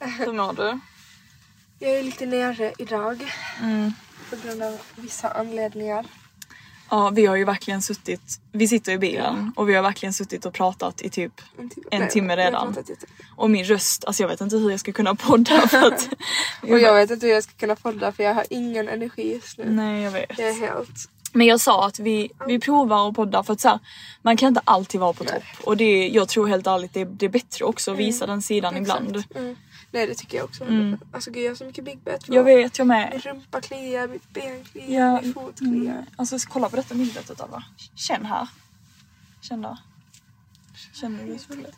Hur mår du? Jag är lite nere idag. Mm. På grund av vissa anledningar. Ja, vi har ju verkligen suttit, vi sitter i bilen och vi har verkligen suttit och pratat i typ En timme, en timme redan. jätte- Och min röst, alltså jag vet inte hur jag ska kunna podda för att... Och jag vet inte hur jag ska kunna podda för jag har ingen energi just nu. Nej jag vet. Jag är helt... Men jag sa att vi, vi provar att podda för att så här, man kan inte alltid vara på topp. Och det, jag tror helt ärligt det, det är bättre också att visa den sidan ibland. Exakt. Mm. Nej det tycker jag också. Alltså gud jag har så mycket big bet. Jag vet, jag Min med. rumpa kliar, mitt ben kliar, Ja, min fot mm. kliar. Alltså kolla på detta myggbettet Alva. Känn här. Känn där. Känner du svullet?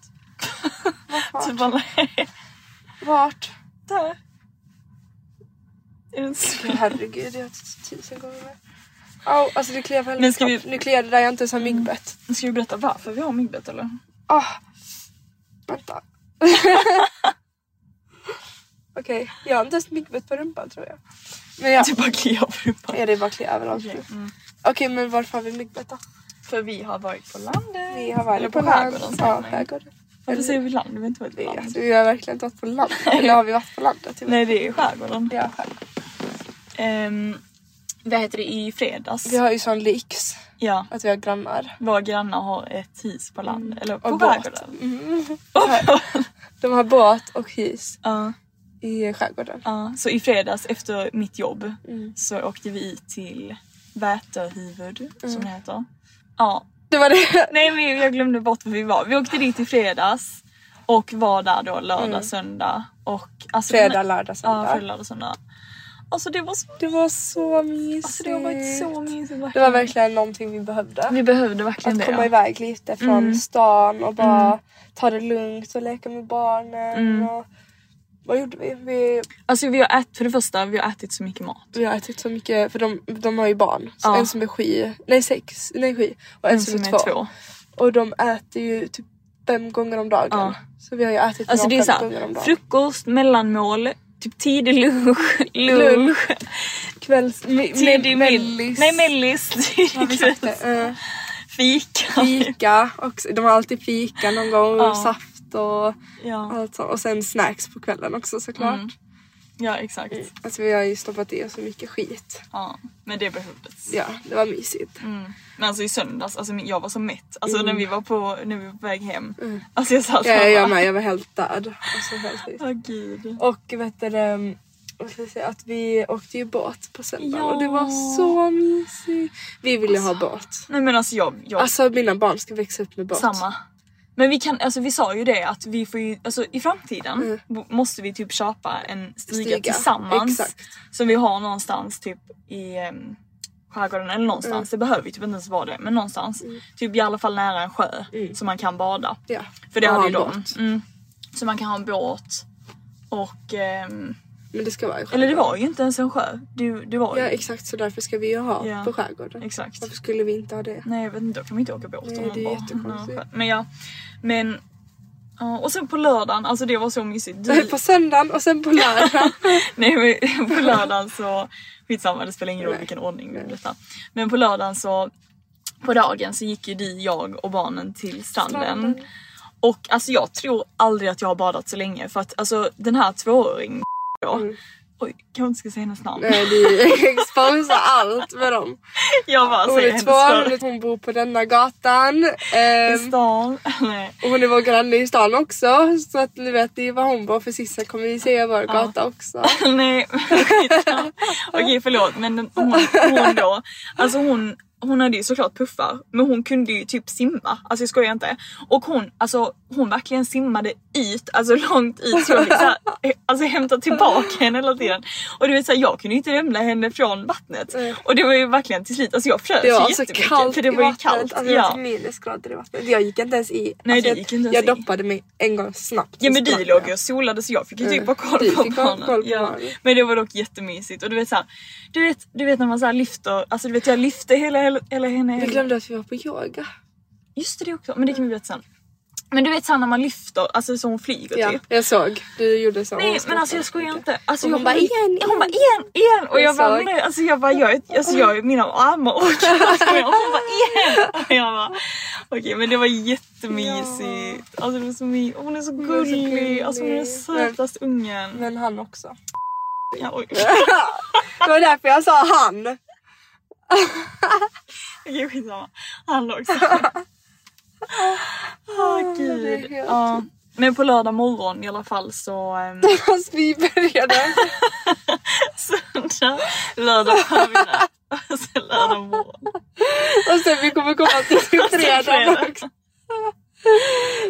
Vart? Typ bara, nej. Vart? Där. Är det inte herregud jag har tusen gånger. Au, alltså det kliar på min kropp. vi- Nu kliar det där jag inte ens har myggbett. Ska vi berätta varför vi har myggbett eller? Ah, vänta. Okej, jag har inte ens myggbett på rumpan tror jag. Men ja, Du bara kliar på rumpan. ja det är bara klia överallt nu. Mm. Okej men varför har vi myggbett då? För vi har varit på landet. Vi har varit Eller på, på skärgården säger Ja, man. skärgården. Varför säger vi land? Vi har inte varit på land. alltså, vi har verkligen inte varit på land. Eller har vi varit på landet? Jag vet Nej det är skärgården. Ja, skärgården. Um, vad heter det i fredags? Vi har ju sån lyx Ja. att vi har grannar. Våra grannar har ett hus på land. Eller på Och båt. skärgården. Mm. De har båt och hus Ja. I skärgården. Ja, så i fredags efter mitt jobb Mm. så åkte vi till Vätörhuvud Mm. som det heter. Ja, Det var det. nej men jag glömde bort var vi var. Vi åkte dit i fredags och var där då lördag, söndag och... Alltså, Mm. Fredag, lördag, Ja, söndag. fredag, lördag, söndag. Alltså det var så, Det var så mysigt. alltså, det varit så mysigt. Det var verkligen någonting vi behövde. Vi behövde verkligen Att det. komma ja. iväg lite från Mm. stan och bara ta det lugnt och leka med barnen. Mm. Och... Vad gjorde vi? vi? Alltså vi har ätit, för det första, vi har ätit så mycket mat. Vi har ätit så mycket, för de, de har ju barn. Så Ja. En som är sju, nej sex, nej sju och en, En som, är, två. Och de äter ju typ fem gånger om dagen. Ja. Så vi har ju ätit Alltså det är fem såhär, gånger om dagen. frukost, mellanmål, typ tidig lunch, lunch, Kvälls... Me, tidig mellis. mellis. Nej mellis, tidig? Eh, Fika. fika också. De har alltid fika någon gång. Ja. Och saft och Ja. allt sånt. Och sen snacks på kvällen också såklart. Mm. ja exakt. Alltså vi har ju stoppat i oss så mycket skit. Ja, men det behövdes. Ja, det var mysigt. Mm. Men alltså i söndags, alltså jag var så mätt. Alltså när vi var på, när vi var på väg hem. Mm. Alltså jag satt Ja, jag bara, med. Jag var helt död. Alltså helt. Åh gud. Och vet du jag säga, att vi åkte ju båt på söndagen Ja. och det var så mysigt. Vi ville ha båt. Nej men alltså jag, jag Alltså mina barn ska växa upp med båt. samma. Men vi kan, alltså vi sa ju det att vi får ju, alltså i framtiden Mm. måste vi typ köpa en stiga, Stiga, tillsammans. exakt. Som vi har någonstans typ i um, skärgården eller någonstans. Mm. Det behöver ju typ inte ens vara det men någonstans. Typ i alla fall nära en sjö Mm. så man kan bada. Ja. För det Och hade ju de. Mm. Så man kan ha en båt. Och, ehm, Men det ska vara i eller det skärgården. var ju inte ens en sjö. Det, det var ju. Ja exakt så därför ska vi ju ha Ja. på skärgården. Exakt. Varför skulle vi inte ha det? Nej jag vet inte, då kan man inte åka båt. Nej, om man det är bara- jättekonstigt. Ja, Men ja, men ja, och sen på lördagen, alltså det var så mysigt. Du, På söndagen och sen på lördagen. nej men på lördagen så, skitsamma det spelar ingen roll Nej. vilken ordning vi gjorde detta. Men på lördagen så, på dagen så gick ju du, jag och barnen till stranden. Stranden. Och alltså jag tror aldrig att jag har badat så länge för att alltså den här tvååringen då, Mm. oj kanske inte ska säga hennes namn. Nej du exposar allt med dem. Jag bara Hon säger är två, hon bor på denna gatan. i ehm, stan. Nej. och hon är vår granne i stan också. Så att ni vet det är var hon bor för sista kommer vi säga vår gata också. Nej. Okej förlåt men hon, hon då, alltså hon, hon hade ju såklart puffar men hon kunde ju typ simma, alltså jag skojar inte. Och hon, alltså hon verkligen simmade ut, alltså långt ut så jag fick såhär, alltså hämta tillbaka henne hela tiden. Och du vet såhär, jag kunde ju inte lämna henne från vattnet. Nej. Och det var ju verkligen till slut, alltså jag frös Det var ju alltså jättemycket kallt för det var ju vattnet. kallt. Alltså, det var ja. typ minusgrader i vattnet. Jag gick inte ens i. Nej, alltså, gick inte ens jag, i. jag doppade mig en gång snabbt. Ja men du låg jag. ju och solade så jag fick ju typ Mm. bara koll på barnen. ja. Men det var dock jättemysigt och du vet såhär, du vet, du vet när man såhär lyfter, alltså du vet jag lyfte hela, hela, hela henne. Vi glömde att vi var på yoga. Just det, det också, men det kan vi berätta sen. Men du vet såhär när man lyfter, alltså så hon flyger Ja, typ. jag såg. Du gjorde så. Nej Hon men alltså jag skojar inte. Alltså, Och jag hon bara, igen, Hon bara igen. igen, igen! Och jag, Jag bara nej, alltså jag bara jag, alltså jag, mina armar jag, Hon bara igen! Och jag bara okej men det var jättemysigt. Alltså det var så my- Hon är så Hon är så gullig, gullig. alltså hon är den sötaste ungen. Men han också. Ja. Det var därför jag sa han. Okej skitsamma. Han också. Är gud. Ja. Men på lördag morgon i alla fall så um, Fast vi började. söndag, lördag förmiddag och sen lördag morgon. Och sen vi kommer komma till fredag också.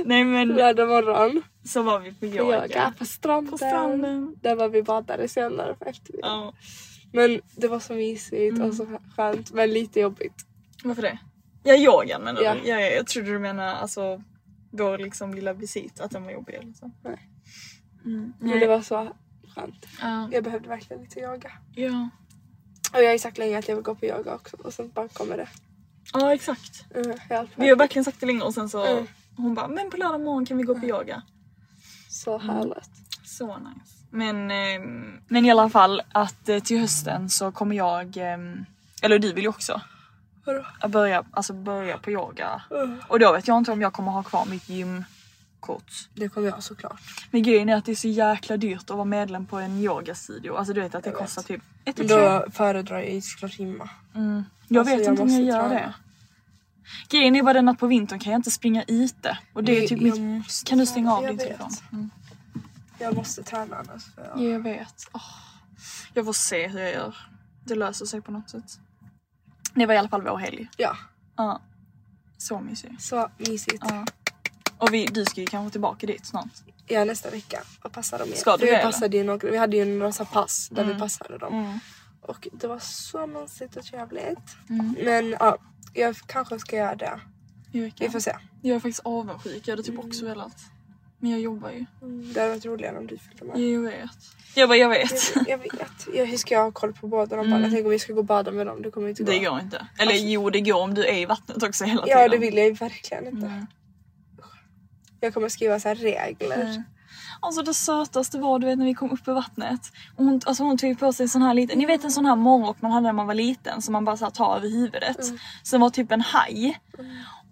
Nej men Lördag morgon. så var vi på yoga. yoga på stranden. På stranden. Där var vi badade senare på eftermiddagen. Ja. Men det var så mysigt Mm. och så skönt men lite jobbigt. Varför det? Ja yogan menar Ja. du? Ja, ja, jag trodde du menade alltså vår liksom lilla visit, att den var jobbig eller så. Nej. Mm. Men det var så skönt. Ja. Jag behövde verkligen lite yoga. ja. Och jag har ju sagt länge att jag vill gå på yoga också och sen bara kommer det. ja exakt. Mm, Vi har verkligen sagt det länge och sen så Mm. hon bara men på lördag morgon kan vi gå på yoga. Så härligt. Så nice. Men, ehm, men i alla fall att eh, till hösten så kommer jag, ehm, eller du vill ju också Vadå? att börja, alltså börja på yoga. Mm. Och då vet jag inte om jag kommer ha kvar mitt gymkort. Det kommer jag såklart. Men grejen är att det är så jäkla dyrt att vara medlem på en yogastudio. Alltså du vet att det Jag kostar vet. typ ett och Då föredrar jag såklart gymma. Mm. Jag Alltså, vet jag inte om jag gör träna. det. Grejen är bara den att på vintern kan jag inte springa ute. Och det är typ jag mitt... Kan du stänga av din jag telefon? Mm. Jag måste träna annars. För jag... Ja, jag vet. Åh. Jag får se hur jag gör. Det löser sig på något sätt. Det var i alla fall vår helg. Ja, Ja. Så mysig. så mysigt. Ja. Och vi, du ska ju kanske tillbaka dit snart. Ja nästa vecka och passa dem igen. Ska du För det, vi, passade ju några, vi hade ju några så här pass där vi passade dem. Mm. Och det var så mysigt och trevligt. Mm. Men ja, jag kanske ska göra det. I Vi veckan. får se. Jag är faktiskt avundsjuk. Jag hade typ också velat. Men jag jobbar ju. Det hade varit roligare om du följde med. Jag vet. Jag bara, jag vet. Jag, jag vet. Jag, hur ska jag ha koll på båda de barnen? Tänk om vi ska gå och bada med dem. Det kommer inte gå. Mm. Det går inte. Eller jo, det går om du är i vattnet också hela tiden. Ja det vill jag ju verkligen inte. Mm. Jag kommer skriva så här regler. Mm. Alltså det sötaste var du vet när vi kom upp i vattnet. Och hon, alltså hon tog på sig en sån här liten, ni vet en sån här morgonrock man hade när man var liten som man bara så tar över huvudet. Som var typ en haj.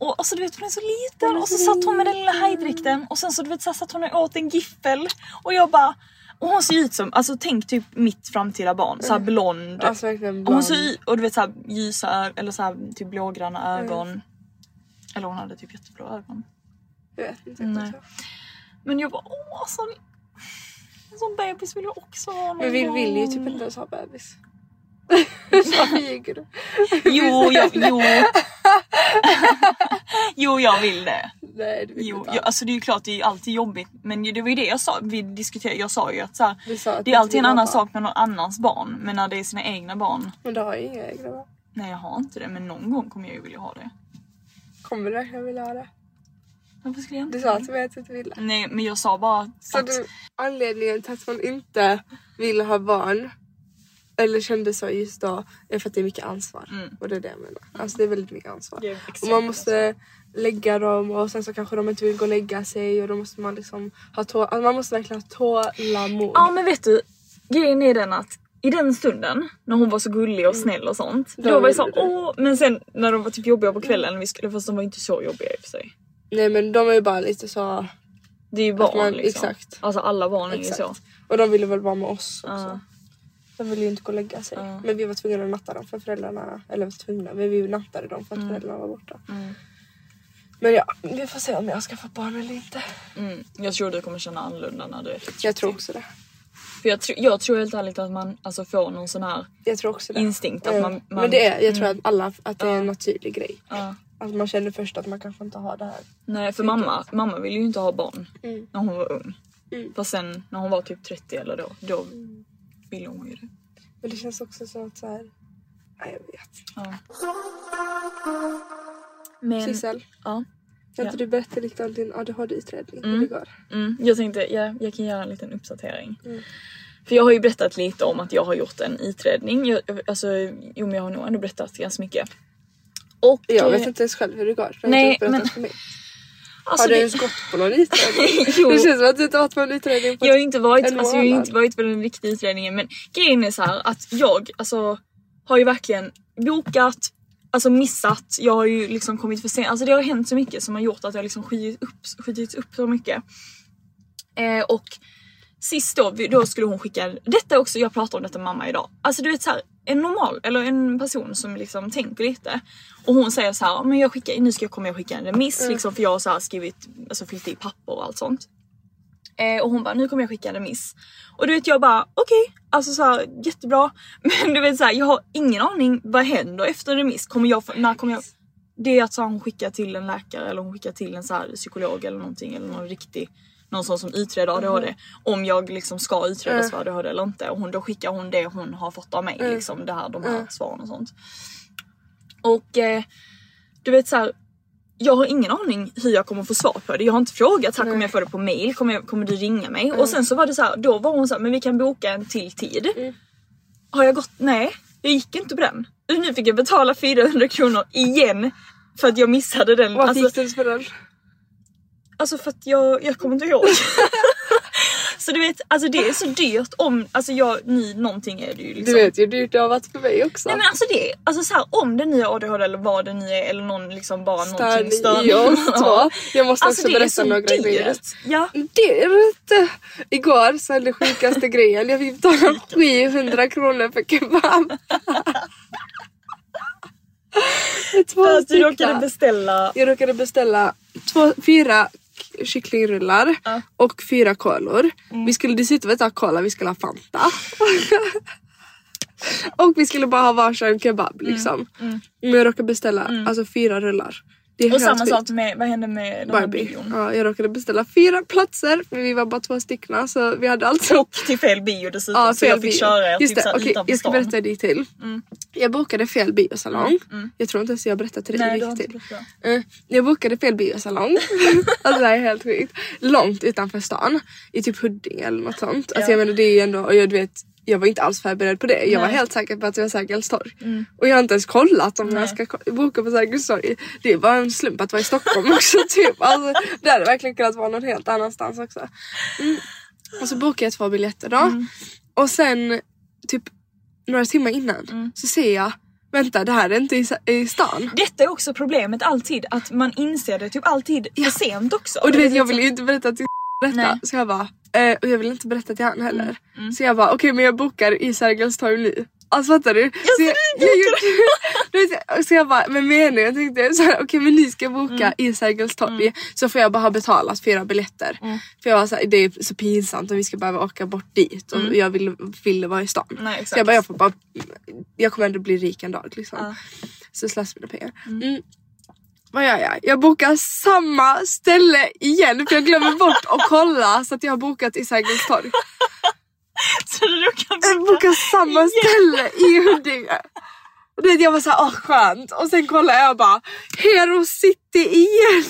Och alltså du vet hon är så liten och så satt hon med den lilla hajdräkten och sen så du vet så satt hon och åt en giffel. Och jag bara, och hon ser ut som, alltså tänk typ mitt framtida barn, så här blond. Alltså verkligen och hon blond. ser ut, och du vet så här ljusa eller så här typ blågröna ögon. Eller hon hade typ jätteblå ögon. Jag vet inte Nej. Men jag bara åh alltså, en sån bebis vill jag också ha någon Men vi vill ju gång." typ inte ens ha bebis. Så ljuger du. Jo, jag, jo. jo jag vill det. Nej du vill Jo, inte jag, alltså det är ju klart det är alltid jobbigt men det var ju det jag sa, vi diskuterade, jag sa ju att så här, sa att det är inte alltid en annan sak med någon annans barn men när det är sina egna barn, Men du har ju inga egna barn. nej jag har inte det men någon gång kommer jag ju vilja ha det. Kommer du verkligen vilja ha det? Varför skulle jag inte? Du sa du vet att du ville. Nej men jag sa bara Så att, du, anledningen till att man inte vill ha barn eller kände så just då är för att det är mycket ansvar. Mm. Och det är det jag menar. Alltså det är väldigt mycket ansvar. Och man måste lägga dem och sen så kanske de inte vill gå och lägga sig och då måste man liksom ha tå- alltså man måste verkligen ha tålamod. Ja men vet du, grejen är den att i den stunden när hon var så gullig och snäll och sånt. Då Då var jag så åh men sen när de var typ jobbiga på kvällen, vi skulle, fast de var inte så jobbiga i och för sig. Nej men de är ju bara lite så... Det är ju barn man- liksom. exakt. Alltså alla barn är ju så. Och de ville väl vara med oss också. Ja. De ville ju inte gå och lägga sig. Ja. Men vi var tvungna att natta dem för föräldrarna... Eller var tvungna, men vi nattade dem för att föräldrarna var borta. Mm. Men ja, vi får se om jag ska få barn eller inte. Mm. Jag tror du kommer känna annorlunda när du är typ Jag tror 30. också det. För jag, tr- jag tror helt ärligt att man alltså, får någon sån här instinkt att Ja. man... man Men det är, jag tror mm. att alla, att det är en naturlig grej. Att man känner först att man kanske inte har det här. Nej för mamma, mamma ville ju inte ha barn Mm. när hon var ung. Mm. Fast sen när hon var typ 30 eller då, då ville hon ju det. Men det känns också som att så här... Nej jag vet. Ja. Men, Sissel, ja. kan Ja. inte du berätta lite om din ADHD-utredning? Mm. Hur det går? Mm, jag tänkte ja, jag kan göra en liten uppdatering. Mm. För jag har ju berättat lite om att jag har gjort en utredning. Jag, alltså, jo men jag har nog ändå berättat ganska mycket. Och, Jag vet inte ens själv hur det går. Nej, men- för mig. Alltså, har du det- ens gått på någon utredning? Jo. Det känns som att du inte varit på en utredning på Jag har inte varit, en alltså, jag har inte varit på den riktiga utredningen men grejen är så här att jag alltså har ju verkligen bokat, alltså missat, jag har ju liksom kommit för sent, alltså det har hänt så mycket som har gjort att jag liksom skjutit upp, skjutit upp så mycket. Eh, och sist då, då skulle hon skicka, detta också, jag pratar om detta med mamma idag. Alltså du vet så här, en normal, eller en person som liksom tänker lite. Och hon säger så här, men jag skickar, nu ska jag komma och skicka en remiss liksom för jag har så här skrivit, alltså fyllt i papper och allt sånt. Eh, och hon bara, nu kommer jag skicka en remiss. Och du vet jag bara, okej, alltså så här, jättebra. Men du vet så här, jag har ingen aning, vad händer efter en remiss? Kommer jag, när kommer jag? Det är att så här, hon skickar till en läkare eller hon skickar till en så här, psykolog eller någonting eller någon riktig någon sån som utreder ADHD. Om jag liksom ska utredas för ADHD eller inte. Och hon, då skickar hon det hon har fått av mig. Liksom det här, de här svaren och sånt. Och eh, du vet så här, jag har ingen aning hur jag kommer få svar på det. Jag har inte frågat här, kommer jag få det på mail, kommer, jag, kommer du ringa mig? Och sen så var det så här, då var hon så här, men vi kan boka en till tid. Har jag gått? Nej, jag gick inte på den. Nu fick jag betala 400 kronor igen för att jag missade den. Varför Alltså, gick du på den? Alltså för att jag, jag kommer inte ihåg. så du vet, alltså det är så dyrt om, alltså jag, ni, någonting är det ju liksom. Du vet ju hur dyrt det har varit för mig också. Nej men alltså det, alltså så här, om det är ADHD eller vad det nu är eller någon liksom bara någonting Störning i oss två. Jag måste Alltså också det är berätta så några dyrt. grejer. Ja. Dyrt! Igår så är det sjukaste grejen. Jag fick betala 700 kronor för kebab. Två För att du råkade beställa Jag råkade beställa två, fyra kycklingrullar Ja. och fyra kolor. Vi skulle dessutom inte ha cola, vi skulle ha Fanta. och vi skulle bara ha varsin kebab liksom. Men jag råkade beställa alltså fyra rullar. Och samma sak med, vad hände med den här Barbie. bion? Ja, jag råkade beställa fyra platser men vi var bara två stycken så vi hade alltså Och till fel bio dessutom Ja, så jag fick bio. köra er Just typ det, utanför jag ska berätta dig till. Jag bokade fel biosalong. Jag tror inte ens jag berättade till dig Nej berättat det. Eh, Jag bokade fel biosalong. alltså det här är helt sjukt. Långt utanför stan. I typ Huddinge eller något sånt. Alltså Ja. jag menar det är ju ändå, och jag, du vet, jag var inte alls förberedd på det. Jag var Nej. helt säker på att det var Sergels torg. Och jag har inte ens kollat om Nej. jag ska boka på Sergels torg. Det var en slump att vara i Stockholm också typ. Alltså, det hade verkligen kunnat vara någon helt annanstans också. Mm. Och så bokade jag två biljetter då. Och sen typ några timmar innan så ser jag Vänta det här är inte i, i stan. Detta är också problemet alltid att man inser det typ alltid för sent också. Och du vet jag lite vill ju inte berätta till detta Nej. så jag bara eh, och jag vill inte berätta till han heller. Så jag bara okej men jag bokar i Sergels torg nu. Alltså fattar du? så jag, jag gjorde, så jag bara med meningen jag tänkte så här, okej men ni ska boka i Sergels torg så får jag bara ha betalat fyra biljetter. För jag var så här, det är så pinsamt om vi ska behöva åka bort dit och jag ville, ville vara i stan. Nej, så jag bara jag får bara, jag kommer ändå bli rik en dag liksom. Ja. Så slösar mina pengar. Vad gör jag? Jag bokar samma ställe igen för jag glömmer bort att kolla så att jag har bokat i Sergels torg. Så du kan Jag bokar samma ställe i Huddinge. Och du vet, jag var såhär, åh skönt. Och sen kollade jag bara, Hero City igen.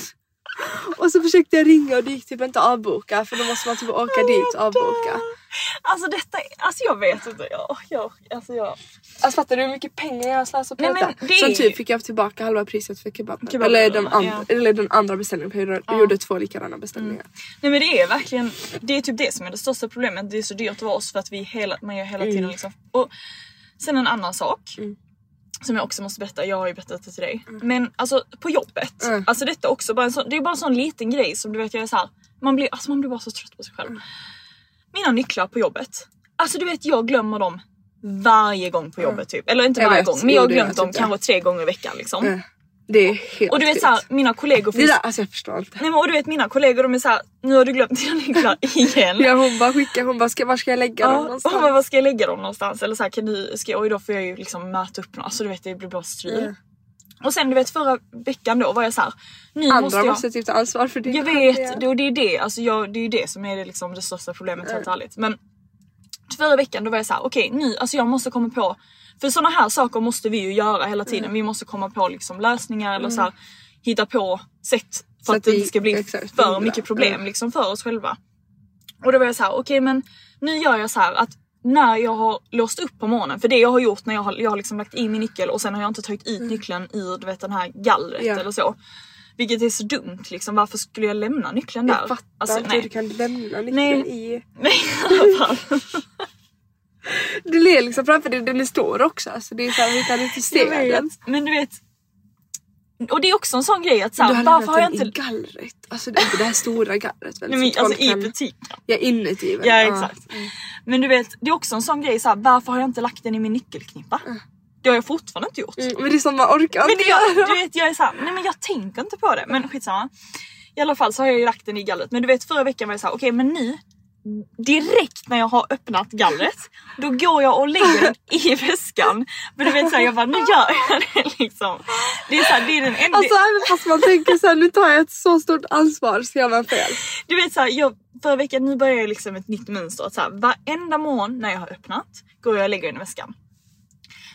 Och så försökte jag ringa och det gick typ inte att avboka för då måste man typ åka dit och avboka. Alltså detta, alltså jag vet inte. Jag, jag, alltså jag. Alltså fattar du hur mycket pengar jag har slösat på Nej, detta? men det Som typ fick jag tillbaka halva priset för kebaben. Kebaben, Eller, de andra, ja. eller den andra beställningen för jag gjorde två likadana beställningar. Nej men det är verkligen, det är typ det som är det största problemet. Det är så dyrt att vara oss för att vi hela, man gör hela tiden liksom. Och sen en annan sak. Som jag också måste berätta, jag har ju berättat det till dig. Men alltså på jobbet, Mm. alltså detta också, bara sån, det är bara en sån liten grej som du vet jag är så här, man blir, alltså man blir bara så trött på sig själv. Mm. Mina nycklar på jobbet, alltså du vet jag glömmer dem varje gång på jobbet typ. Eller inte varje gång men jag har glömt dem inte. kanske tre gånger i veckan liksom. Mm. Det är helt Och du vet såhär, mina kollegor Det finns... där, alltså jag förstår inte. Nej men och du vet mina kollegor de är såhär, nu har du glömt dina nycklar igen. Ja, hon bara skickar, hon bara ska, var ska jag lägga dem Ja, någonstans? hon bara, var ska jag lägga dem någonstans? Eller så här, kan du, ska oj då får jag ju liksom möta upp någon. Alltså du vet det blir bara styr. Mm. Och sen du vet förra veckan då var jag så här. nu måste Andra jag... måste typ ta ansvar för det. Jag vet, det, och det är det, alltså jag, det är ju det som är det, liksom, det största problemet helt ärligt. Men förra veckan då var jag så här: okej nu, alltså jag måste komma på, för såna här saker måste vi ju göra hela tiden. Mm. Vi måste komma på liksom lösningar eller så här, hitta på sätt för Så att, att det inte ska bli exakt, för hindra. mycket problem Mm. liksom för oss själva. Och då var jag så här: okej men nu gör jag så här att när jag har låst upp på morgonen, för det jag har gjort när jag har, jag har liksom lagt i min nyckel och sen har jag inte tagit ut nyckeln ur du vet den här gallret Mm. Ja. eller så. Vilket är så dumt liksom, varför skulle jag lämna nyckeln där? Jag fattar Alltså, inte hur du kan lämna nyckeln Nej. i... Nej i alla fall. Du ler liksom framför dig där det står också. Alltså det är såhär, vi kan inte se den. men du vet. Och det är också en sån grej att så Du här, har varför har jag den inte... i gallret. Alltså det är inte det här stora gallret väl? Nej, men, så alltså i kan- butiken. Ja inuti väl? Ja exakt. Men du vet, det är också en sån grej så här, varför har jag inte lagt den i min nyckelknippa? Det har jag fortfarande inte gjort. Mm, men det är som man orkar Men inte jag, du vet, jag är såhär, nej men jag tänker inte på det. Men skitsamma. I alla fall så har jag ju lagt den i gallret. Men du vet förra veckan var jag såhär, okej men nu direkt när jag har öppnat gallret då går jag och lägger den i väskan. Men du vet såhär, jag bara nu gör jag det liksom. Det är såhär, det är den enda... Alltså även fast man tänker såhär, nu tar jag ett så stort ansvar så gör man fel. Du vet såhär, jag, förra veckan nu börjar jag liksom ett nytt mönster. Att såhär, varenda morgon när jag har öppnat går jag och lägger den i väskan.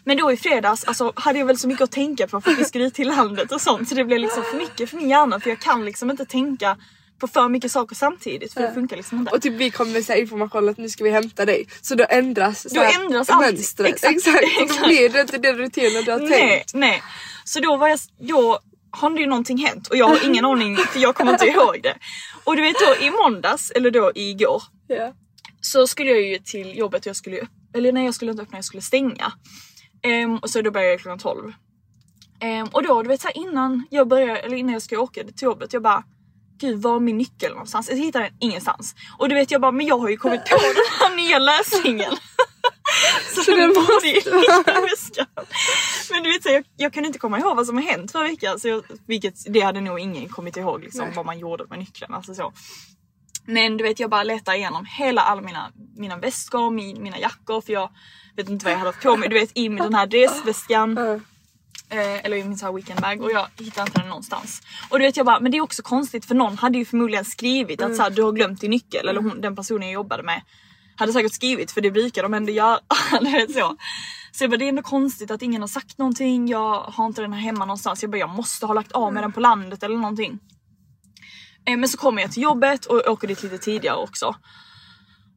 Men då i fredags alltså, hade jag väl så mycket att tänka på för ut till landet och sånt. Så det blev liksom för mycket för min hjärna för jag kan liksom inte tänka på för mycket saker samtidigt för det funkar liksom inte. Och typ vi kommer här information att nu ska vi hämta dig. Så då ändras, Då här ändras mönstret. Exakt, Exakt. Och då blir det inte den rutinen du har Nej, tänkt. nej. Så då var jag, då har ju någonting hänt och jag har ingen aning för jag kommer inte ihåg det. Och du vet då i måndags, eller då igår, Ja. så skulle jag ju till jobbet och jag skulle eller nej jag skulle inte öppna, jag skulle stänga. Ehm, och så då började jag klockan 12. Ehm, och då du vet så här, innan jag började, eller innan jag ska åka till jobbet, jag bara Gud var är min nyckel någonstans? Jag hittar den ingenstans. Och du vet jag bara, men jag har ju kommit på den här nya lösningen. så, Så den ju måste i väskan. Men du vet så jag, jag kunde inte komma ihåg vad som har hänt förra veckan. Så jag, vilket det hade nog ingen kommit ihåg liksom, Nej. vad man gjorde med nyckeln. Alltså så. Men du vet jag bara letar igenom hela alla mina, mina väskor, min, mina jackor för jag vet inte vad jag hade haft på mig. Du vet i den här resväskan. Eh, eller i min så här weekendbag och jag hittar inte den någonstans. Och du vet jag bara, men det är också konstigt för någon hade ju förmodligen skrivit att så här, du har glömt din nyckel eller hon, den personen jag jobbade med hade säkert skrivit för det brukar de ändå göra. du vet så. Så jag bara, det är ändå konstigt att ingen har sagt någonting, jag har inte den här hemma någonstans. Jag bara, jag måste ha lagt av med den på landet eller någonting. Eh, men så kommer jag till jobbet och åker dit lite tidigare också.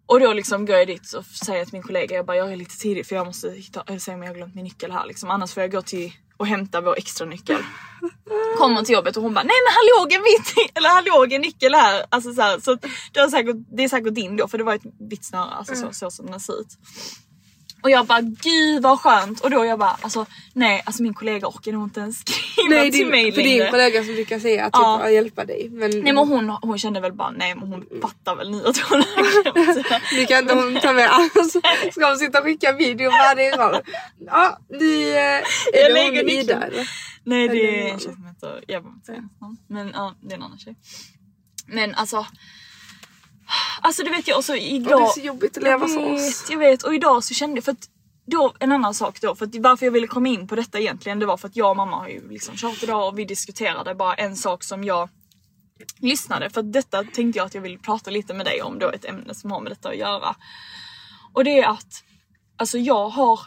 Och då liksom går jag dit och säger till min kollega, jag bara jag är lite tidig för jag måste hitta, äh, se om jag har glömt min nyckel här liksom. Annars får jag gå till och hämta vår extra nyckel. Kommer till jobbet och hon bara nej men här låg en vit eller här låg en nyckel här. Alltså så, här, så det, är säkert, det är säkert din då för det var ett vitt snöre alltså så, så som den ser ut. Och jag bara gud vad skönt och då jag bara alltså nej alltså min kollega orkar nog inte ens skriva Nej, till din, mig för längre. din kollega som brukar säga att typ, Ja. ja. hjälpa dig. Men, Nej men hon, hon kände väl bara nej men hon fattar väl nu att hon har det. Nu kan inte hon ta med alls. Ska hon sitta och skicka video varje gång? Ja, ni... eh, Är Jag det hon. Ida eller? Nej det är en tjej som heter, jag behöver inte säga. Men ja, det är en annan tjej. Men alltså. Alltså du vet jag, och så Och idag. det är så jobbigt att leva för jag oss. vet, jag vet och idag så kände jag för att då, en annan sak då, för att varför jag ville komma in på detta egentligen det var för att jag och mamma har ju liksom kört idag och vi diskuterade bara en sak som jag lyssnade för att detta tänkte jag att jag ville prata lite med dig om då ett ämne som har med detta att göra. Och det är att alltså jag har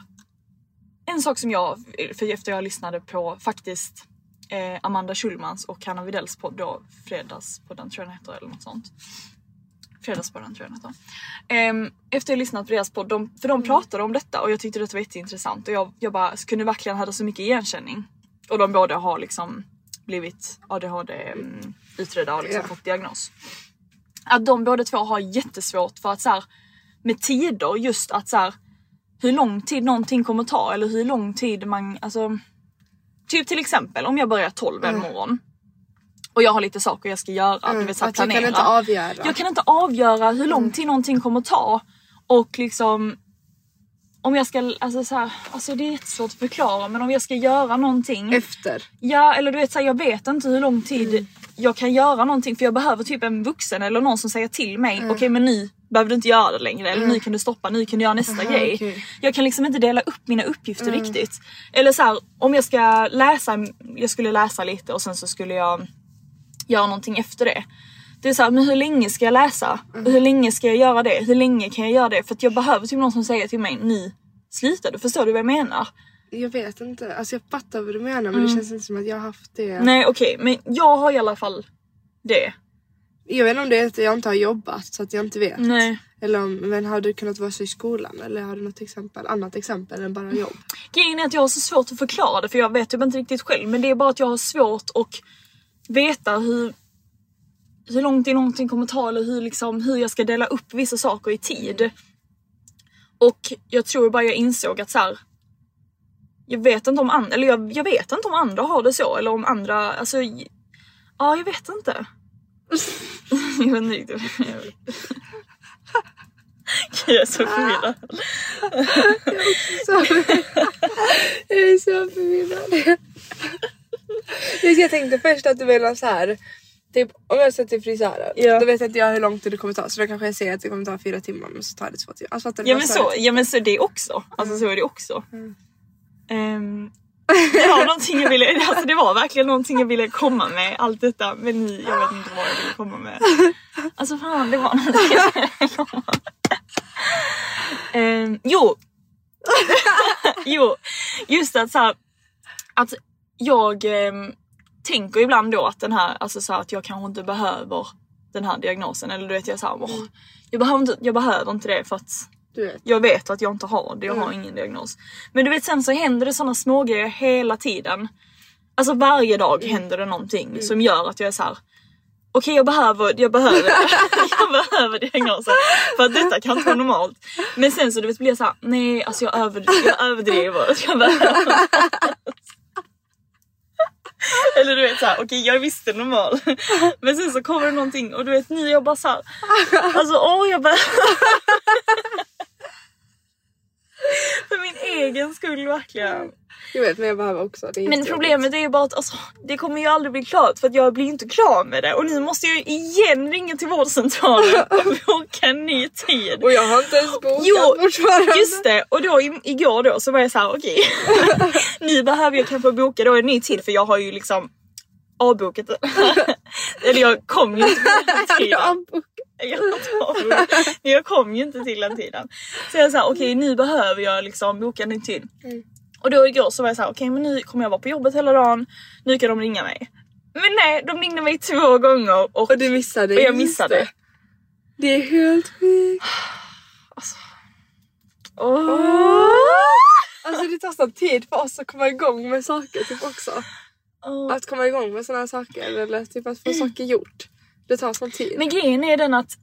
en sak som jag, för efter jag lyssnade på faktiskt eh, Amanda Schulmans och Hanna Widells podd då, Fredagspodden tror jag den heter eller något sånt. Fredagspodden tror jag den. Ehm, efter jag lyssnat på deras podd, de, för de pratade om detta och jag tyckte det var jätteintressant och jag, jag bara kunde verkligen hade så mycket igenkänning. Och de båda har liksom blivit ADHD mm, utredda och liksom Ja. fått diagnos. Att de båda två har jättesvårt för att så här, med tider just att så här, hur lång tid någonting kommer ta eller hur lång tid man, alltså Typ till exempel om jag börjar 12 en morgon och jag har lite saker jag ska göra, du vet så Att jag planera. kan inte avgöra. Jag kan inte avgöra hur lång tid någonting kommer ta och liksom om jag ska, alltså så här, alltså det är jättesvårt att förklara men om jag ska göra någonting. Efter. Ja eller du vet så här, jag vet inte hur lång tid jag kan göra någonting för jag behöver typ en vuxen eller någon som säger till mig okej men nu behöver du inte göra det längre eller nu kan du stoppa, nu kan du göra nästa Aha, grej. okej. Jag kan liksom inte dela upp mina uppgifter riktigt. Eller så här, om jag ska läsa, jag skulle läsa lite och sen så skulle jag göra någonting efter det. Det är så här, men hur länge ska jag läsa? Hur länge ska jag göra det? Hur länge kan jag göra det? För att jag behöver typ någon som säger till mig, nu slutar du. Förstår du vad jag menar? Jag vet inte. Alltså jag fattar vad du menar men det känns inte som att jag har haft det. Mm. Nej okej, men jag har i alla fall det. Jag vet inte om det är att jag inte har jobbat så att jag inte vet. Nej. Eller om, men har du kunnat vara så i skolan eller har du något exempel, annat exempel än bara jobb? Grejen är att jag har så svårt att förklara det för jag vet typ inte riktigt själv men det är bara att jag har svårt att veta hur hur lång tid någonting kommer ta eller hur, liksom, hur jag ska dela upp vissa saker i tid. Och jag tror bara jag insåg att så här. Jag vet inte om andra, eller jag, jag vet inte om andra har det så eller om andra, alltså Ja jag vet inte. jag vet inte riktigt. Jag är så förvirrad. Så, jag är så förvirrad. Jag tänkte först att du menar så här. Typ om jag ska till frisören, Ja. då vet inte jag hur lång tid det kommer ta så då kanske jag säger att det kommer ta fyra timmar men så tar det två timmar. Alltså, fattar du Ja men jag så, sa? ja men så det också. Alltså så är det också. Ehm, det var någonting jag ville, alltså det var verkligen någonting jag ville komma med allt detta men nu, jag vet inte vad jag ville komma med. Alltså fan det var någonting jag ville komma med. Ehm, jo. jo, just att så här, att jag ehm, tänker ibland då att den här, alltså så här, att jag kanske inte behöver den här diagnosen eller du vet jag såhär, åh, jag, behöver inte, jag behöver inte det för att vet. jag vet att jag inte har det, jag har ingen diagnos. Men du vet sen så händer det såna smågrejer hela tiden. Alltså varje dag händer det någonting som gör att jag är så här. Okej jag behöver, jag behöver, jag behöver diagnosen för att detta kan inte vara normalt. Men sen så du vet blir jag så här, nej alltså jag, över, jag överdriver. Jag behöver. Vet såhär, okej jag är visst normal. Men sen så kommer det någonting och du vet är jag bara såhär, alltså åh jag behöver. För min egen skull verkligen. Jag vet men jag behöver också. Det Men problemet är ju bara att alltså, det kommer ju aldrig bli klart för att jag blir inte klar med det. Och nu måste ju igen ringa till vårdcentralen och boka en ny tid. Och jag har inte ens bokat Jo, fortfarande. Just det, och då igår då så var jag så här: okej. nu behöver jag kanske boka då en ny tid för jag har ju liksom avbokat. Eller jag kom ju inte på den tiden. Jag, kom ju inte till den tiden. Så jag sa okej nu behöver jag liksom boka en tid. Mm. Och då igår så var jag så här: okej men nu kommer jag vara på jobbet hela dagen. Nu kan de ringa mig. Men nej, de ringde mig två gånger och, Och du missade. och jag missade. det. Det är helt sjukt. Åh. Alltså det tar sån tid för oss att komma igång med saker typ också. Åh. Att komma igång med såna här saker eller typ att få saker gjort. Det tar sån tid. Men grejen är den att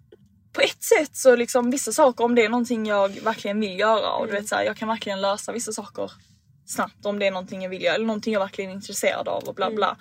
på ett sätt så liksom vissa saker om det är någonting jag verkligen vill göra och du vet så här, jag kan verkligen lösa vissa saker snabbt om det är någonting jag vill göra eller någonting jag verkligen är intresserad av och bla bla.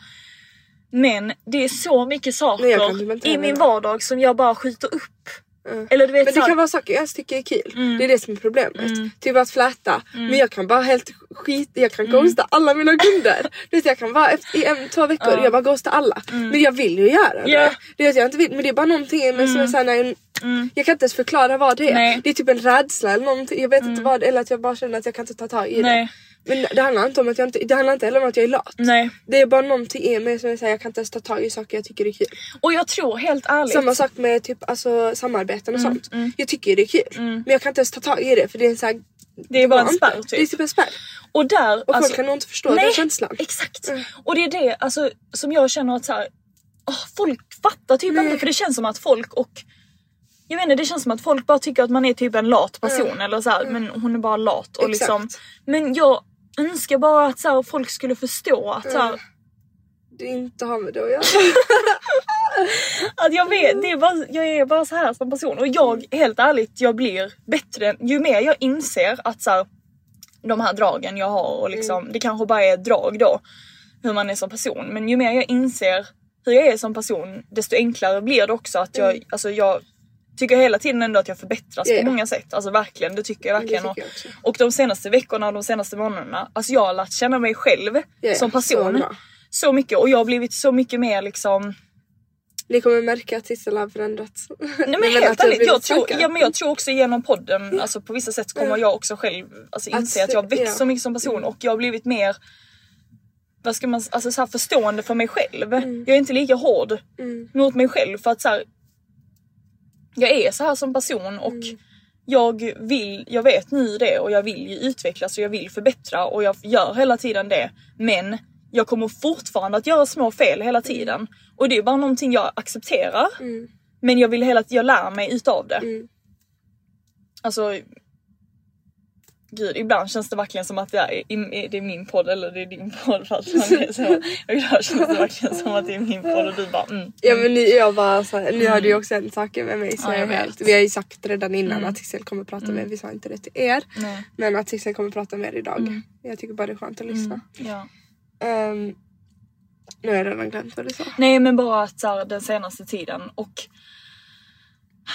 Men det är så mycket Mm. Saker i min vardag som jag bara skjuter upp. Mm. Eller du vet Men det så kan vara saker jag tycker är kul. Mm. Det är det som är problemet. Mm. Typ att fläta. Men jag kan bara helt skit jag kan ghosta alla mina kunder. Du vet, jag kan vara efter, i en, två veckor Ja. jag bara ghosta alla. Men jag vill ju göra det. Är att jag inte vill men det är bara någonting med som är såhär, när jag, Mm. jag kan inte ens förklara vad det är. Nej. Det är typ en rädsla eller någonting. Jag vet inte vad eller att jag bara känner att jag kan inte ta tag i Nej. det. Men det handlar inte om att jag inte, det handlar inte heller om att jag är lat. Nej. Det är bara någonting i mig som är såhär, jag kan inte ens ta tag i saker jag tycker är kul. Och jag tror helt ärligt. Samma sak med typ alltså, samarbeten och sånt. mm. Jag tycker det är kul. Mm. Men jag kan inte ens ta tag i det för det är så här, det är bara en spärr inte. Det är typ. typ en spärr. Och där, Och alltså, folk kan nog inte förstå nej. den känslan. Exakt. Mm. Och det är det alltså, som jag känner att så här, åh, folk fattar typ Nej. inte för det känns som att folk och jag vet inte, det känns som att folk bara tycker att man är typ en lat person eller så här, men hon är bara lat. Och Mm. Exakt. liksom, men jag önskar bara att så här, folk skulle förstå att så här, Mm. Det inte har med det att göra. Att jag vet, det är bara, jag är bara så här som person och jag helt ärligt jag blir bättre ju mer jag inser att så här, de här dragen jag har och liksom det kanske bara är drag då hur man är som person men ju mer jag inser hur jag är som person desto enklare blir det också att jag, alltså jag tycker hela tiden ändå att jag förbättras ja. på många sätt. Alltså verkligen, det tycker jag verkligen. tycker jag och, de senaste veckorna och de senaste månaderna, alltså jag har lärt känna mig själv ja, som så person. bra. Så, mycket och jag har blivit så mycket mer liksom Ni kommer märka att Sissela har förändrats. Nej men helt ärligt, jag tror, ja, men jag tror också genom podden, alltså på vissa sätt kommer jag också själv alltså, inse Att- att jag växt ja. så mycket som person och jag har blivit mer vad ska man, alltså så här förstående för mig själv. Jag är inte lika hård Mm. mot mig själv för att så här, jag är så här som person och Mm. jag vill, jag vet nu det och jag vill ju utvecklas och jag vill förbättra och jag gör hela tiden det. Men jag kommer fortfarande att göra små fel hela tiden och det är bara någonting jag accepterar. Mm. Men jag vill hela jag lär mig utav det. Mm. Alltså Gud, ibland känns det verkligen som att det är, det är min podd eller det är din podd. För att man är så, och ibland känns det verkligen som att det är min podd och du bara mm. Ja men ni, jag bara så här, ni hade ju också en sak med mig så Ja, jag jag helt, vi har ju sagt redan innan Mm. att Tixel kommer prata med vi sa inte det till er. Nej. Men att Tixel kommer prata med er idag. Jag tycker bara det är skönt att lyssna. Ja. Ehm, nu har jag redan glömt vad du sa. Nej men bara att så här, den senaste tiden och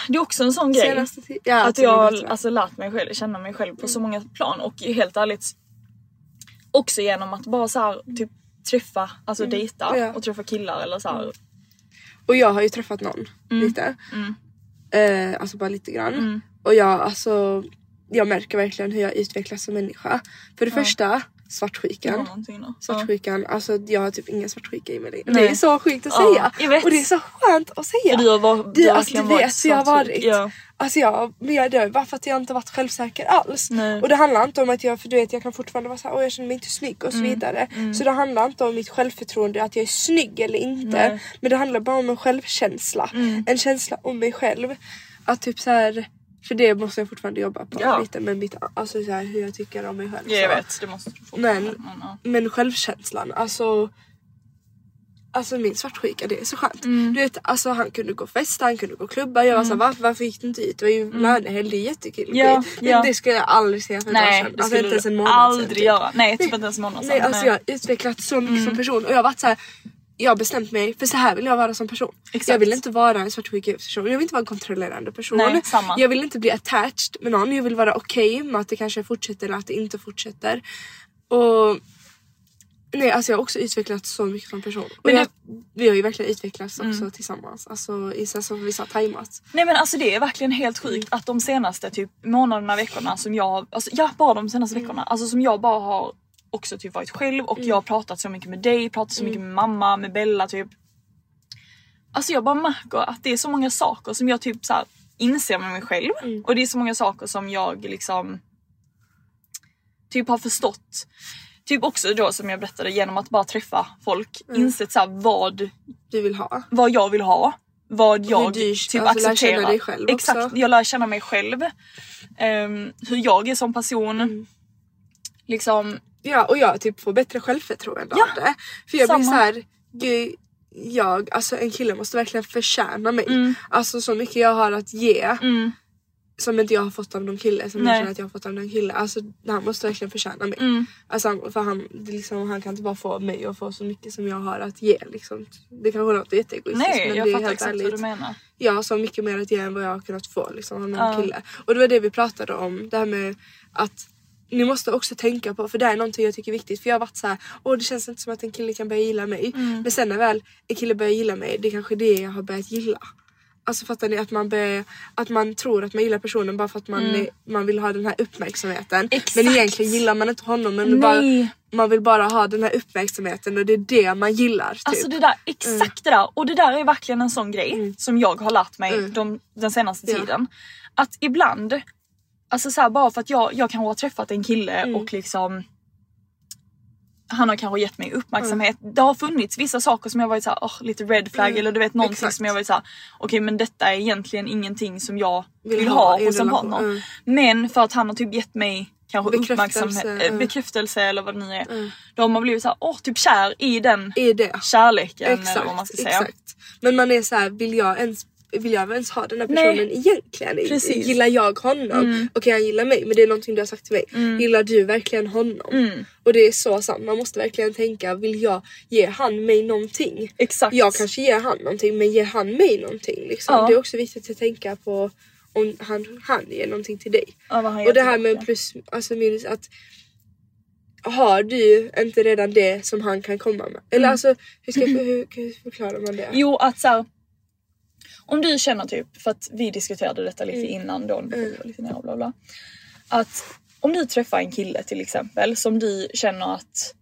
det är också en sån grej. Ja, att är jag har alltså, lärt mig själv, känna mig själv på så många plan och helt ärligt också genom att bara så här, typ träffa, alltså dejta Mm. Ja. och träffa killar eller så här. Och jag har ju träffat någon Mm. lite. Eh, alltså bara lite grann. Mm. Och jag alltså jag märker verkligen hur jag utvecklas som människa. För det första, svartsjukan. Ja. Ja. Svartsjukan, alltså jag har typ ingen svartsjuka i mig längre. Det är så sjukt att Ja, säga. Och det är så skönt att säga. För du har, var, du alltså, du varit vet hur jag har varit. Ja. Alltså jag, men jag dör bara för att jag inte varit självsäker alls. Nej. Och det handlar inte om att jag, för du vet jag kan fortfarande vara såhär, åh jag känner mig inte snygg och så Mm. vidare. Så det handlar inte om mitt självförtroende, att jag är snygg eller inte. Nej. Mm. Men det handlar bara om en självkänsla. En känsla om mig själv. Att typ så här. För det måste jag fortfarande jobba på Ja. lite med mitt, alltså så här, hur jag tycker om mig själv. Ja, jag vet, det måste du. Men- ja. Men självkänslan, alltså Alltså min svartsjuka det är så skönt. Mm. Du vet alltså han kunde gå och festa, han kunde gå och klubba. Jag var såhär varför, varför gick du inte dit? Det var ju lönehelg, det är jättekul. Mm. Ja, det, ja. det skulle jag aldrig säga för ett år Nej, sedan. det Alltså inte ens en månad sedan, aldrig typ. göra. Nej, typ inte ens en månad sedan. Nej alltså jag har utvecklats så mycket Mm. som person och jag har varit såhär jag har bestämt mig för så här vill jag vara som person. Exakt. Jag vill inte vara en svartsjuk person, jag vill inte vara en kontrollerande person. Nej. Jag vill inte bli attached med någon, jag vill vara okej med att det kanske fortsätter eller att det inte fortsätter. Och Nej alltså jag har också utvecklats så mycket som person. Men jag, Mm. vi har ju verkligen utvecklats också tillsammans. Alltså i så som vi sa tajmat. Nej men alltså det är verkligen helt sjukt att de senaste typ månaderna, veckorna som jag, alltså ja bara de senaste Mm. veckorna, alltså som jag bara har också typ varit själv och jag har pratat så mycket med dig, pratat så mycket Mm. med mamma, med Bella typ. Alltså jag bara märker att det är så många saker som jag typ så här inser med mig själv Mm. och det är så många saker som jag liksom typ har förstått. Typ också då som jag berättade genom att bara träffa folk, Mm. insett så här vad Du vill ha. vad jag vill ha. Vad jag du typ alltså, lär accepterar. känna dig själv också. Exakt, jag lär känna mig själv. Ehm, hur jag är som person. Mm. Liksom, Ja och jag typ får bättre självförtroende Ja, av det. För jag blir samma. så här, gud, jag, alltså en kille måste verkligen förtjäna mig. Mm. Alltså så mycket jag har att ge mm, som inte jag har fått av någon kille som Nej. jag känner att jag har fått av någon kille. Alltså han måste verkligen förtjäna mig. mm, Alltså, han- för han, liksom, han kan inte bara få mig att få så mycket som jag har att ge. Liksom. Det kanske låter jätteegoistiskt nej men jag det är fattar helt exakt ärligt. vad du menar. Jag har så mycket mer att ge än vad jag har kunnat få liksom, av någon Ja. kille. Och det var det vi pratade om. Det här med att ni måste också tänka på, för det är någonting jag tycker är viktigt. För jag har varit så här, åh det känns inte som att en kille kan börja gilla mig. Mm. Men sen när väl en kille börjar gilla mig, det är kanske det jag har börjat gilla. Alltså fattar ni? Att man, börjar, att man tror att man gillar personen bara för att man, är, man vill ha den här uppmärksamheten. Mm. Exakt. Men egentligen gillar man inte honom. Men bara, man vill bara ha den här uppmärksamheten och det är det man gillar. Typ. Alltså det där, exakt det där. Och det där är verkligen en sån grej som jag har lärt mig Mm. de, den senaste Ja. tiden. Att ibland, alltså så här, bara för att jag, jag kanske har träffat en kille Mm. och liksom han har kanske gett mig uppmärksamhet. Det har funnits vissa saker som jag varit såhär, oh, lite red flag Mm, eller du vet någonting exakt. som jag varit såhär, okej men detta är egentligen ingenting som jag Vill vill, ha ha i hos en partner. mm. Men för att han har typ gett mig kanske Bekräftelse, uppmärksamhet, ja. bekräftelse eller vad det nu är. Ja. Då har man blivit såhär, åh typ kär i den är det. kärleken eller Exakt, vad man ska säga. exakt. Men man är så här, vill jag ens vill jag ens ha den här Nej. personen egentligen? Precis. Gillar jag honom? Mm. Okej han gillar mig men det är någonting du har sagt till mig. Mm. Gillar du verkligen honom? Mm, Och det är så sant, man måste verkligen tänka vill jag ge han mig någonting? exakt. Jag kanske ger han någonting men ger han mig någonting? Liksom. Ja. Det är också viktigt att tänka på om han, han ger någonting till dig. Ja, Och det här med plus alltså minus att har du inte redan det som han kan komma med? Eller Mm. alltså hur, ska, hur, hur förklarar man det? Jo att såhär om du känner typ, för att vi diskuterade detta lite innan då, Mm. lite ner bla bla. Att om du träffar en kille till exempel som du känner att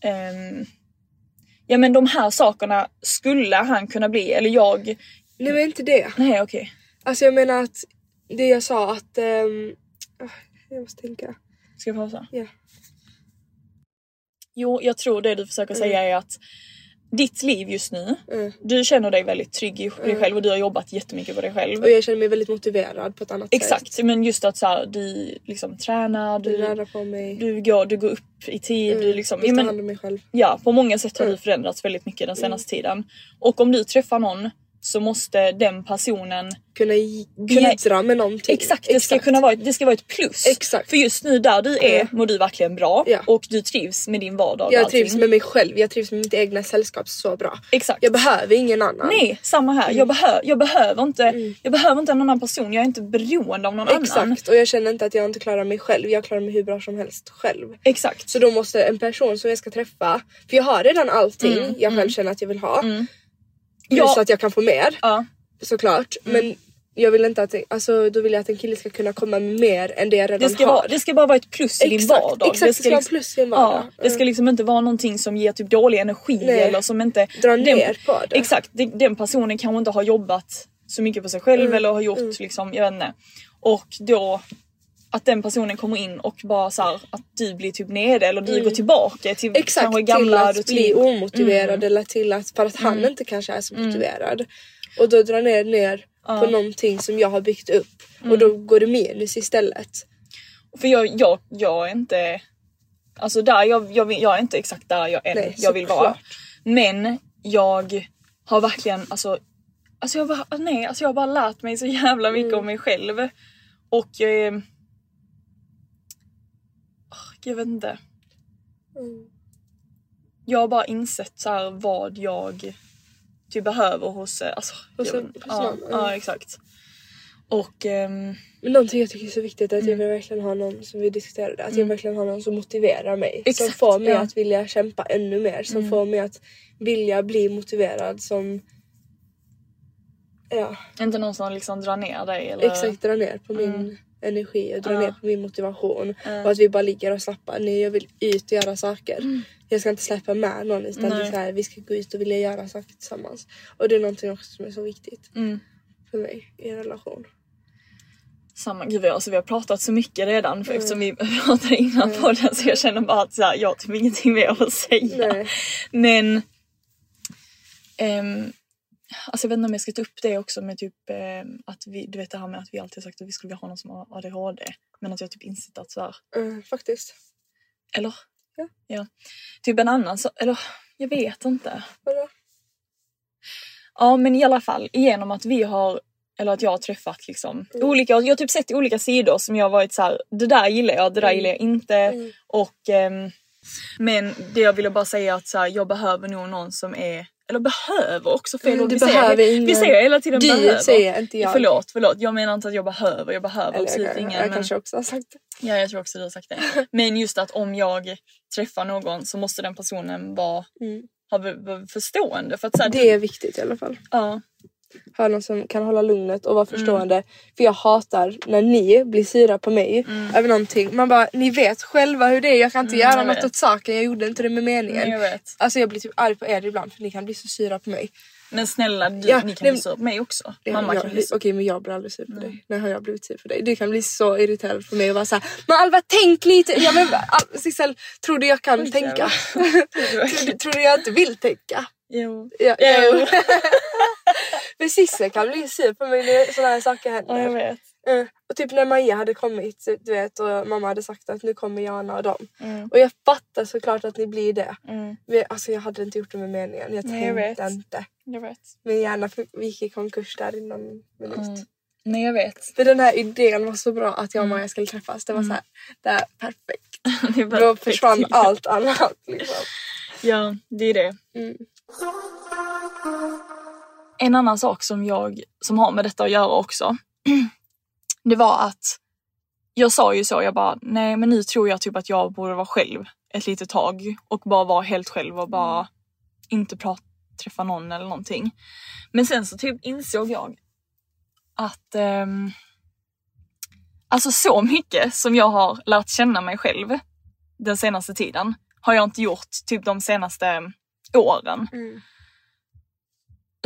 ehm, Ja men de här sakerna skulle han kunna bli eller jag, Nej men inte det. nej okej. Alltså jag menar att det jag sa att... ah, jag måste tänka. Ska jag pausa? Ja. Jo jag tror det du försöker säga är att ditt liv just nu, Mm. du känner dig väldigt trygg i dig Mm. själv och du har jobbat jättemycket på dig själv. Och jag känner mig väldigt motiverad på ett annat Exakt, sätt. men just att så här, du liksom tränar, Du du, på mig. du, går, du går upp i tid. Mm. Du liksom, Vill ja, ta men, hand om mig själv. ja, på många sätt har Mm. du förändrats väldigt mycket den senaste tiden. Och om du träffar någon så måste den personen Kunna bidra med någonting. Exakt, det ska kunna vara, ett- det ska vara ett plus. Exakt. För just nu där du är Mm. mår du verkligen bra Ja. och du trivs med din vardag Jag trivs med mig själv, jag trivs med mitt egna sällskap så bra. Exakt. Jag behöver ingen annan. Nej, samma här. Jag, behö, jag, behöver inte, Mm. jag behöver inte en annan person, jag är inte beroende av någon annan. Exakt, och jag känner inte att jag inte klarar mig själv. Jag klarar mig hur bra som helst själv. Exakt. Så då måste en person som jag ska träffa, för jag har redan allting Mm, jag själv mm. känner att jag vill ha. Mm. Plus Ja. att jag kan få mer Ja, såklart. Mm. Men jag vill inte att, alltså, då vill jag att en kille ska kunna komma med mer än det jag redan det, ska har. vara, det ska bara vara ett plus i din vardag. Exakt, det ska vara liksom- plus i en vardag. Ja, det ska liksom inte vara någonting som ger typ dålig energi Nej. eller som inte... Dra den- ner på det. Exakt, det- den personen kanske inte har jobbat så mycket på sig själv Mm, eller har gjort mm. liksom, jag vet inte. Och då att den personen kommer in och bara så här, att du blir typ nere eller du Mm. går tillbaka till Exakt, kanske till gamla att bli omotiverad Mm. eller till att, för att han Mm. inte kanske är så motiverad. Och då dra ner, ner Ja. på någonting som jag har byggt upp Mm. och då går det minus istället. För jag, jag, jag är inte... Alltså där, jag, jag, jag är inte exakt där jag än Nej, jag vill vara. Men jag har verkligen alltså... Alltså jag, bara, nej, alltså jag har bara lärt mig så jävla mycket Mm. om mig själv. Och... Eh, åh, jag vet inte. Mm. Jag har bara insett så här vad jag typ behöver hos... eh, Alltså, Hos jag en- hos ja, någon, ja, exakt. Och... Men någonting jag tycker är så viktigt är att jag Mm. vill verkligen ha någon som vi diskuterade, att jag Mm. verkligen har någon som motiverar mig. som Exakt, får mig ja. att vilja kämpa ännu mer, som Mm. får mig att vilja bli motiverad som Ja, inte någon som liksom drar ner dig eller... exakt dra ner på min Mm. Energi och dra Ja. ner på min motivation. Ja. Och att vi bara ligger och slappar. Nej jag vill ut och göra saker. Mm. Jag ska inte släppa med någon utan det är så här, vi ska gå ut och vilja göra saker tillsammans. Och det är någonting också som är så viktigt Mm. för mig i en relation. Samma, gud alltså, vi har pratat så mycket redan för Mm. eftersom vi pratade innan Mm. podden så jag känner bara att så här, jag har typ ingenting mer att säga. Nej. Men ehm, Alltså jag vet inte om jag ska ta upp det också med typ ehm, att vi, du vet det här med att vi alltid sagt att vi skulle vilja ha någon som har ADHD. Men att jag typ insett att såhär, Mm, faktiskt. eller? Ja. ja. Typ en annan så, eller jag vet inte. Vadå? Ja men i alla fall genom att vi har eller att jag har träffat liksom Mm. olika, jag har typ sett olika sidor som jag varit så här: det där gillar jag, det där Mm. gillar jag inte. Mm. Och ehm, men det jag ville bara säga är att så här, jag behöver nog någon som är, eller behöver också fel Mm, ord. du vi, säger, behöver vi ingen- säger hela tiden Du behöver. säger inte jag. Förlåt, förlåt. Jag menar inte att jag behöver, jag behöver Eller absolut jag, ingen. jag men- kanske också har sagt det. Ja, jag tror också du har sagt det. Men just att om jag träffar någon så måste den personen vara, Mm. ha, förstående. För att, så här, Det är viktigt i alla fall. ja, Ha någon som kan hålla lugnet och vara förstående. För jag hatar när ni blir sura på mig Mm. över någonting. Man bara, ni vet själva hur det är. Jag kan inte Mm, göra något vet. åt saken. Jag gjorde inte det med meningen. jag vet. Alltså jag blir typ arg på er ibland för ni kan bli så sura på mig. Men snälla, du, Ja, ni kan nej, bli sur på mig också. Ja, Mamma jag, kan bli sur. Okej men jag blir aldrig sur på Nej. dig. När har jag blivit sur på dig? Du kan bli så irriterad på mig och vara såhär Men Alva tänk lite! Ja, men, Al- Sissel, tror du jag kan Oj, tänka? tror, du, tror du jag inte vill tänka? Jo. Ja, Jo. men Sissel kan bli sur på mig när sådana här saker händer. Ja, jag vet. Eh, och typ när Maja hade kommit du vet och mamma hade sagt att nu kommer Jana och dem. Mm. Och jag fattar såklart att ni blir det. Mm. Men, alltså jag hade inte gjort det med meningen. Jag Nej, jag tänkte vet. inte. Jag vet. Min hjärna gick i konkurs där inom minut. Mm. Nej jag vet. För den här idén var så bra att jag och Mm. Maja skulle träffas. Det var så här, det är perfekt. Det är Då försvann allt annat. Liksom. Ja, det är det. Mm. En annan sak som jag, som har med detta att göra också. Det var att jag sa ju så, jag bara nej men nu tror jag typ att jag borde vara själv ett litet tag och bara vara helt själv och bara inte prata, träffa någon eller någonting. Men sen så typ insåg jag att ehm, alltså så mycket som jag har lärt känna mig själv den senaste tiden har jag inte gjort typ de senaste åren. Mm.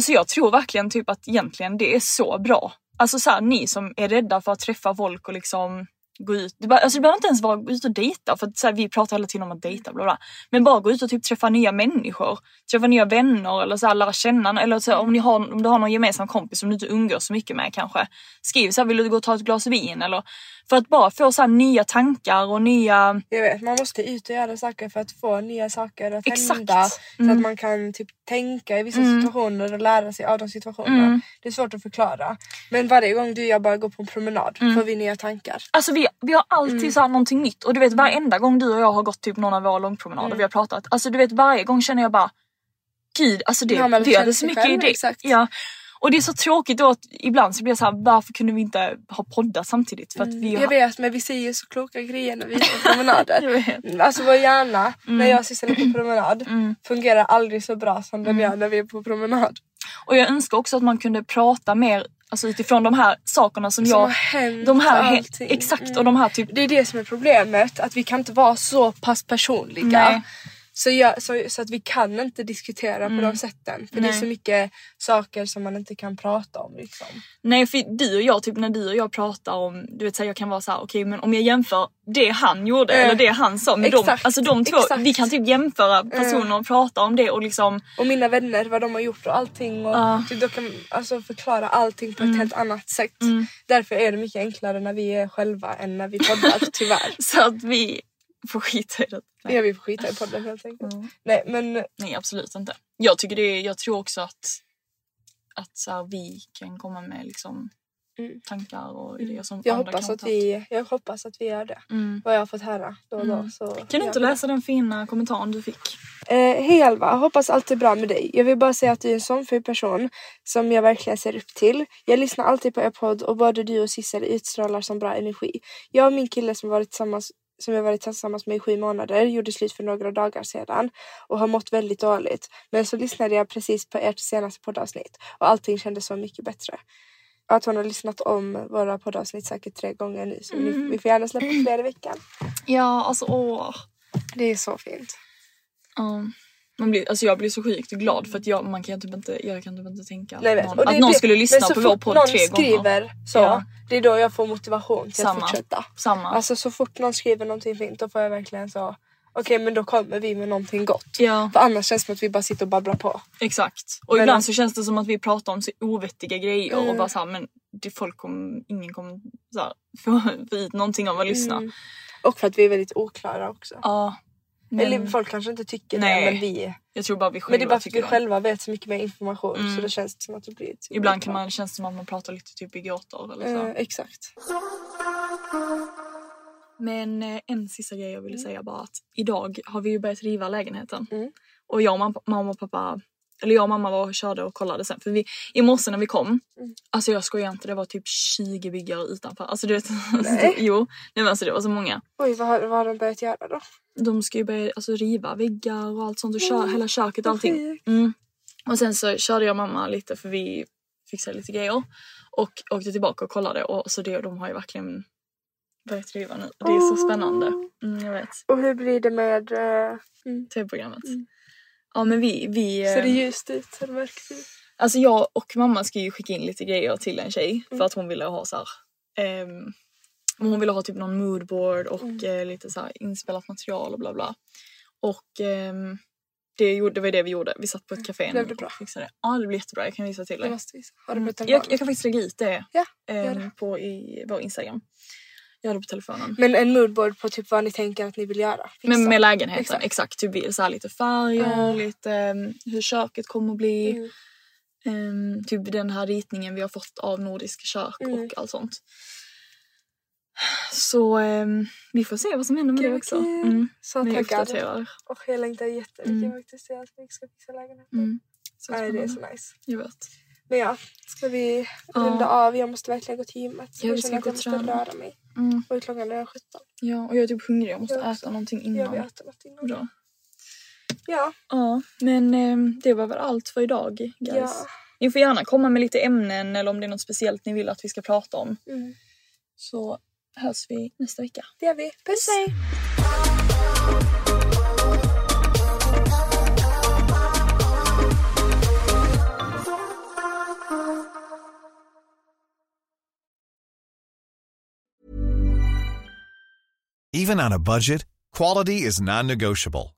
Så jag tror verkligen typ att egentligen det är så bra. Alltså så här, ni som är rädda för att träffa folk och liksom gå ut. Det, bara, alltså det behöver inte ens vara gå ut och dejta för att så här, vi pratar hela tiden om att dejta bla bla. Men bara gå ut och typ träffa nya människor. Träffa nya vänner eller så här, lära känna eller så här, om, ni har, om du har någon gemensam kompis som du inte umgås så mycket med kanske. Skriv så här, vill du gå och ta ett glas vin eller för att bara få så här, nya tankar och nya Jag vet, man måste ut och göra saker för att få nya saker att Exakt. hända. Så Mm. att man kan typ tänka i vissa Mm. situationer och lära sig av de situationerna. Mm. Det är svårt att förklara. Men varje gång du och jag bara går på en promenad Mm. får vi nya tankar. Alltså vi, vi har alltid Mm. så här någonting nytt och du vet varenda gång du och jag har gått typ någon av våra långpromenader Mm. vi har pratat. Alltså du vet varje gång känner jag bara Gud alltså det, man det känt hade så mycket idé. Ja. Och det är så tråkigt då att ibland så blir jag så här, varför kunde vi inte ha poddat samtidigt? För att vi Jag har... vet men vi säger så kloka grejer när vi är på promenader. Jag. Alltså vår hjärna när jag och Sissel är på promenad Mm. fungerar aldrig så bra som den gör när vi är på promenad. Och jag önskar också att man kunde prata mer alltså utifrån de här sakerna som, Som har jag... hänt De här, allting. exakt Mm. och de här typ... Det är det som är problemet, att vi kan inte vara så pass personliga. Nej. Så, jag, så, så att vi kan inte diskutera på de sätten. För det är Nej. så mycket saker som man inte kan prata om. Liksom. Nej för du och jag, typ när du och jag pratar om, du vet så här, jag kan vara så här: okej men om jag jämför det han gjorde Eh, eller det han sa med exakt, alltså de två, exakt. vi kan typ jämföra personer och prata om det och liksom Och mina vänner, vad de har gjort och allting. Och Ja. typ, då kan alltså, förklara allting på ett helt annat sätt. Mm. Därför är det mycket enklare när vi är själva än när vi poddar, tyvärr. så att vi får skita i det. Nej, Jag vill skita i podden helt enkelt. Mm. Nej men Nej absolut inte. Jag tycker det är, jag tror också att, att så här, vi kan komma med liksom Mm. tankar och idéer som jag andra hoppas, kan att ta. vi, jag hoppas att vi gör det. Mm. Vad jag har fått höra då och då. Mm. Så Kan du inte vi det. läsa den fina kommentaren du fick? Eh, Hej Alva, hoppas allt är bra med dig. Jag vill bara säga att du är en sån fin person som jag verkligen ser upp till. Jag lyssnar alltid på er podd och både du och Sissel utstrålar som bra energi. Jag och min kille som varit tillsammans som jag varit tillsammans med i sju månader gjorde slut för några dagar sedan och har mått väldigt dåligt. Men så lyssnade jag precis på ert senaste poddavsnitt och allting kändes så mycket bättre. Att hon har lyssnat om våra poddavsnitt säkert tre gånger nu så ni, vi får gärna släppa fler i veckan. Ja alltså åh. Det är så fint. Ja. Man blir, alltså jag blir så sjukt glad för att jag, man kan typ inte, jag kan typ inte tänka Nej, någon, Och att någon skulle lyssna så på vår podd någon tre gånger. skriver så, Ja. det är då jag får motivation till Samma. att fortsätta. Samma. Alltså så fort någon skriver någonting fint då får jag verkligen så okej men då kommer vi med någonting gott. ja För annars känns det som att vi bara sitter och babblar på. exakt. Och Men- ibland så känns det som att vi pratar om så ovettiga grejer och Mm. bara såhär men det folk kommer, ingen kommer så här, få få ut någonting av att lyssna. Mm. Och för att vi är väldigt oklara också. Ja. Men Eller folk kanske inte tycker Nej. det men vi jag tror bara vi själva Men det är bara för att vi det. själva vet så mycket mer information Mm. så det känns som att det blir typ Ibland kan man, känns det som att man pratar lite typ i gåtor eller så. Eh, exakt. Men eh, en sista grej jag ville säga bara att idag har vi ju börjat riva lägenheten. Mm. Och jag och mam- mamma och pappa, eller jag och mamma var och körde och kollade sen. För vi, i morse när vi kom, Mm. alltså jag skojar inte, det var typ 20 byggare utanför. Alltså du vet, Nej. jo, nej men alltså det var så många. Oj vad vad har de börjat göra då? De ska ju börja alltså, riva väggar och allt sånt och kö- hela köket och allting. Mm. Och sen så körde jag och mamma lite för vi fixade lite grejer. Och åkte tillbaka och kollade och så det, de har ju verkligen börjat riva nu. Det är så spännande. Mm, jag vet. Och hur blir det med... mm. tv-programmet. Ja men vi, vi Ser det eh, ljust ut? Ser det mörkt ut? alltså jag och mamma ska ju skicka in lite grejer till en tjej Mm. för att hon ville ha så här, ehm, hon ville ha typ någon moodboard och Mm. eh, lite så inspelat material och bla bla. Och ehm, det, gjorde, det var det vi gjorde. Vi satt på ett café Blev det bra? och fixade det. Ja det blev jättebra, jag kan visa till dig. Har du på Mm. telefonen? Jag, jag kan faktiskt lägga ut det Ja, ehm, det. på i vår Instagram. Jag har det på telefonen. Men en moodboard på typ vad ni tänker att ni vill göra. Fixa. Men med lägenheten, Exakt. exakt. Typ så här lite färger, Ja. lite ehm, hur köket kommer att bli. Mm. Ehm, typ den här ritningen vi har fått av Nordisk kök Mm. och allt sånt. Så ehm, vi får se vad som händer med Gud, det också. Mm. Så Vi taggad. Och jag längtar jättemycket Mm. faktiskt till att vi ska fixa lägenheten. Mm. Så Nej det är så nice. Jag vet. Men ja, ska vi Ja. runda av? Jag måste verkligen gå till gymmet. Ja, jag känner att jag måste träna. röra mig. Mm. Och klockan är 17. Ja, och jag är typ hungrig. Jag måste Jag också. äta någonting Jag vill innan. äta något innan. Bra. Ja. Ja, men ehm, det var väl allt för idag guys. Ja. Ni får gärna komma med lite ämnen eller om det är något speciellt ni vill att vi ska prata om. Mm. Så hörs vi nästa vecka. Det gör vi. Puss! Even on a budget, quality is non-negotiable.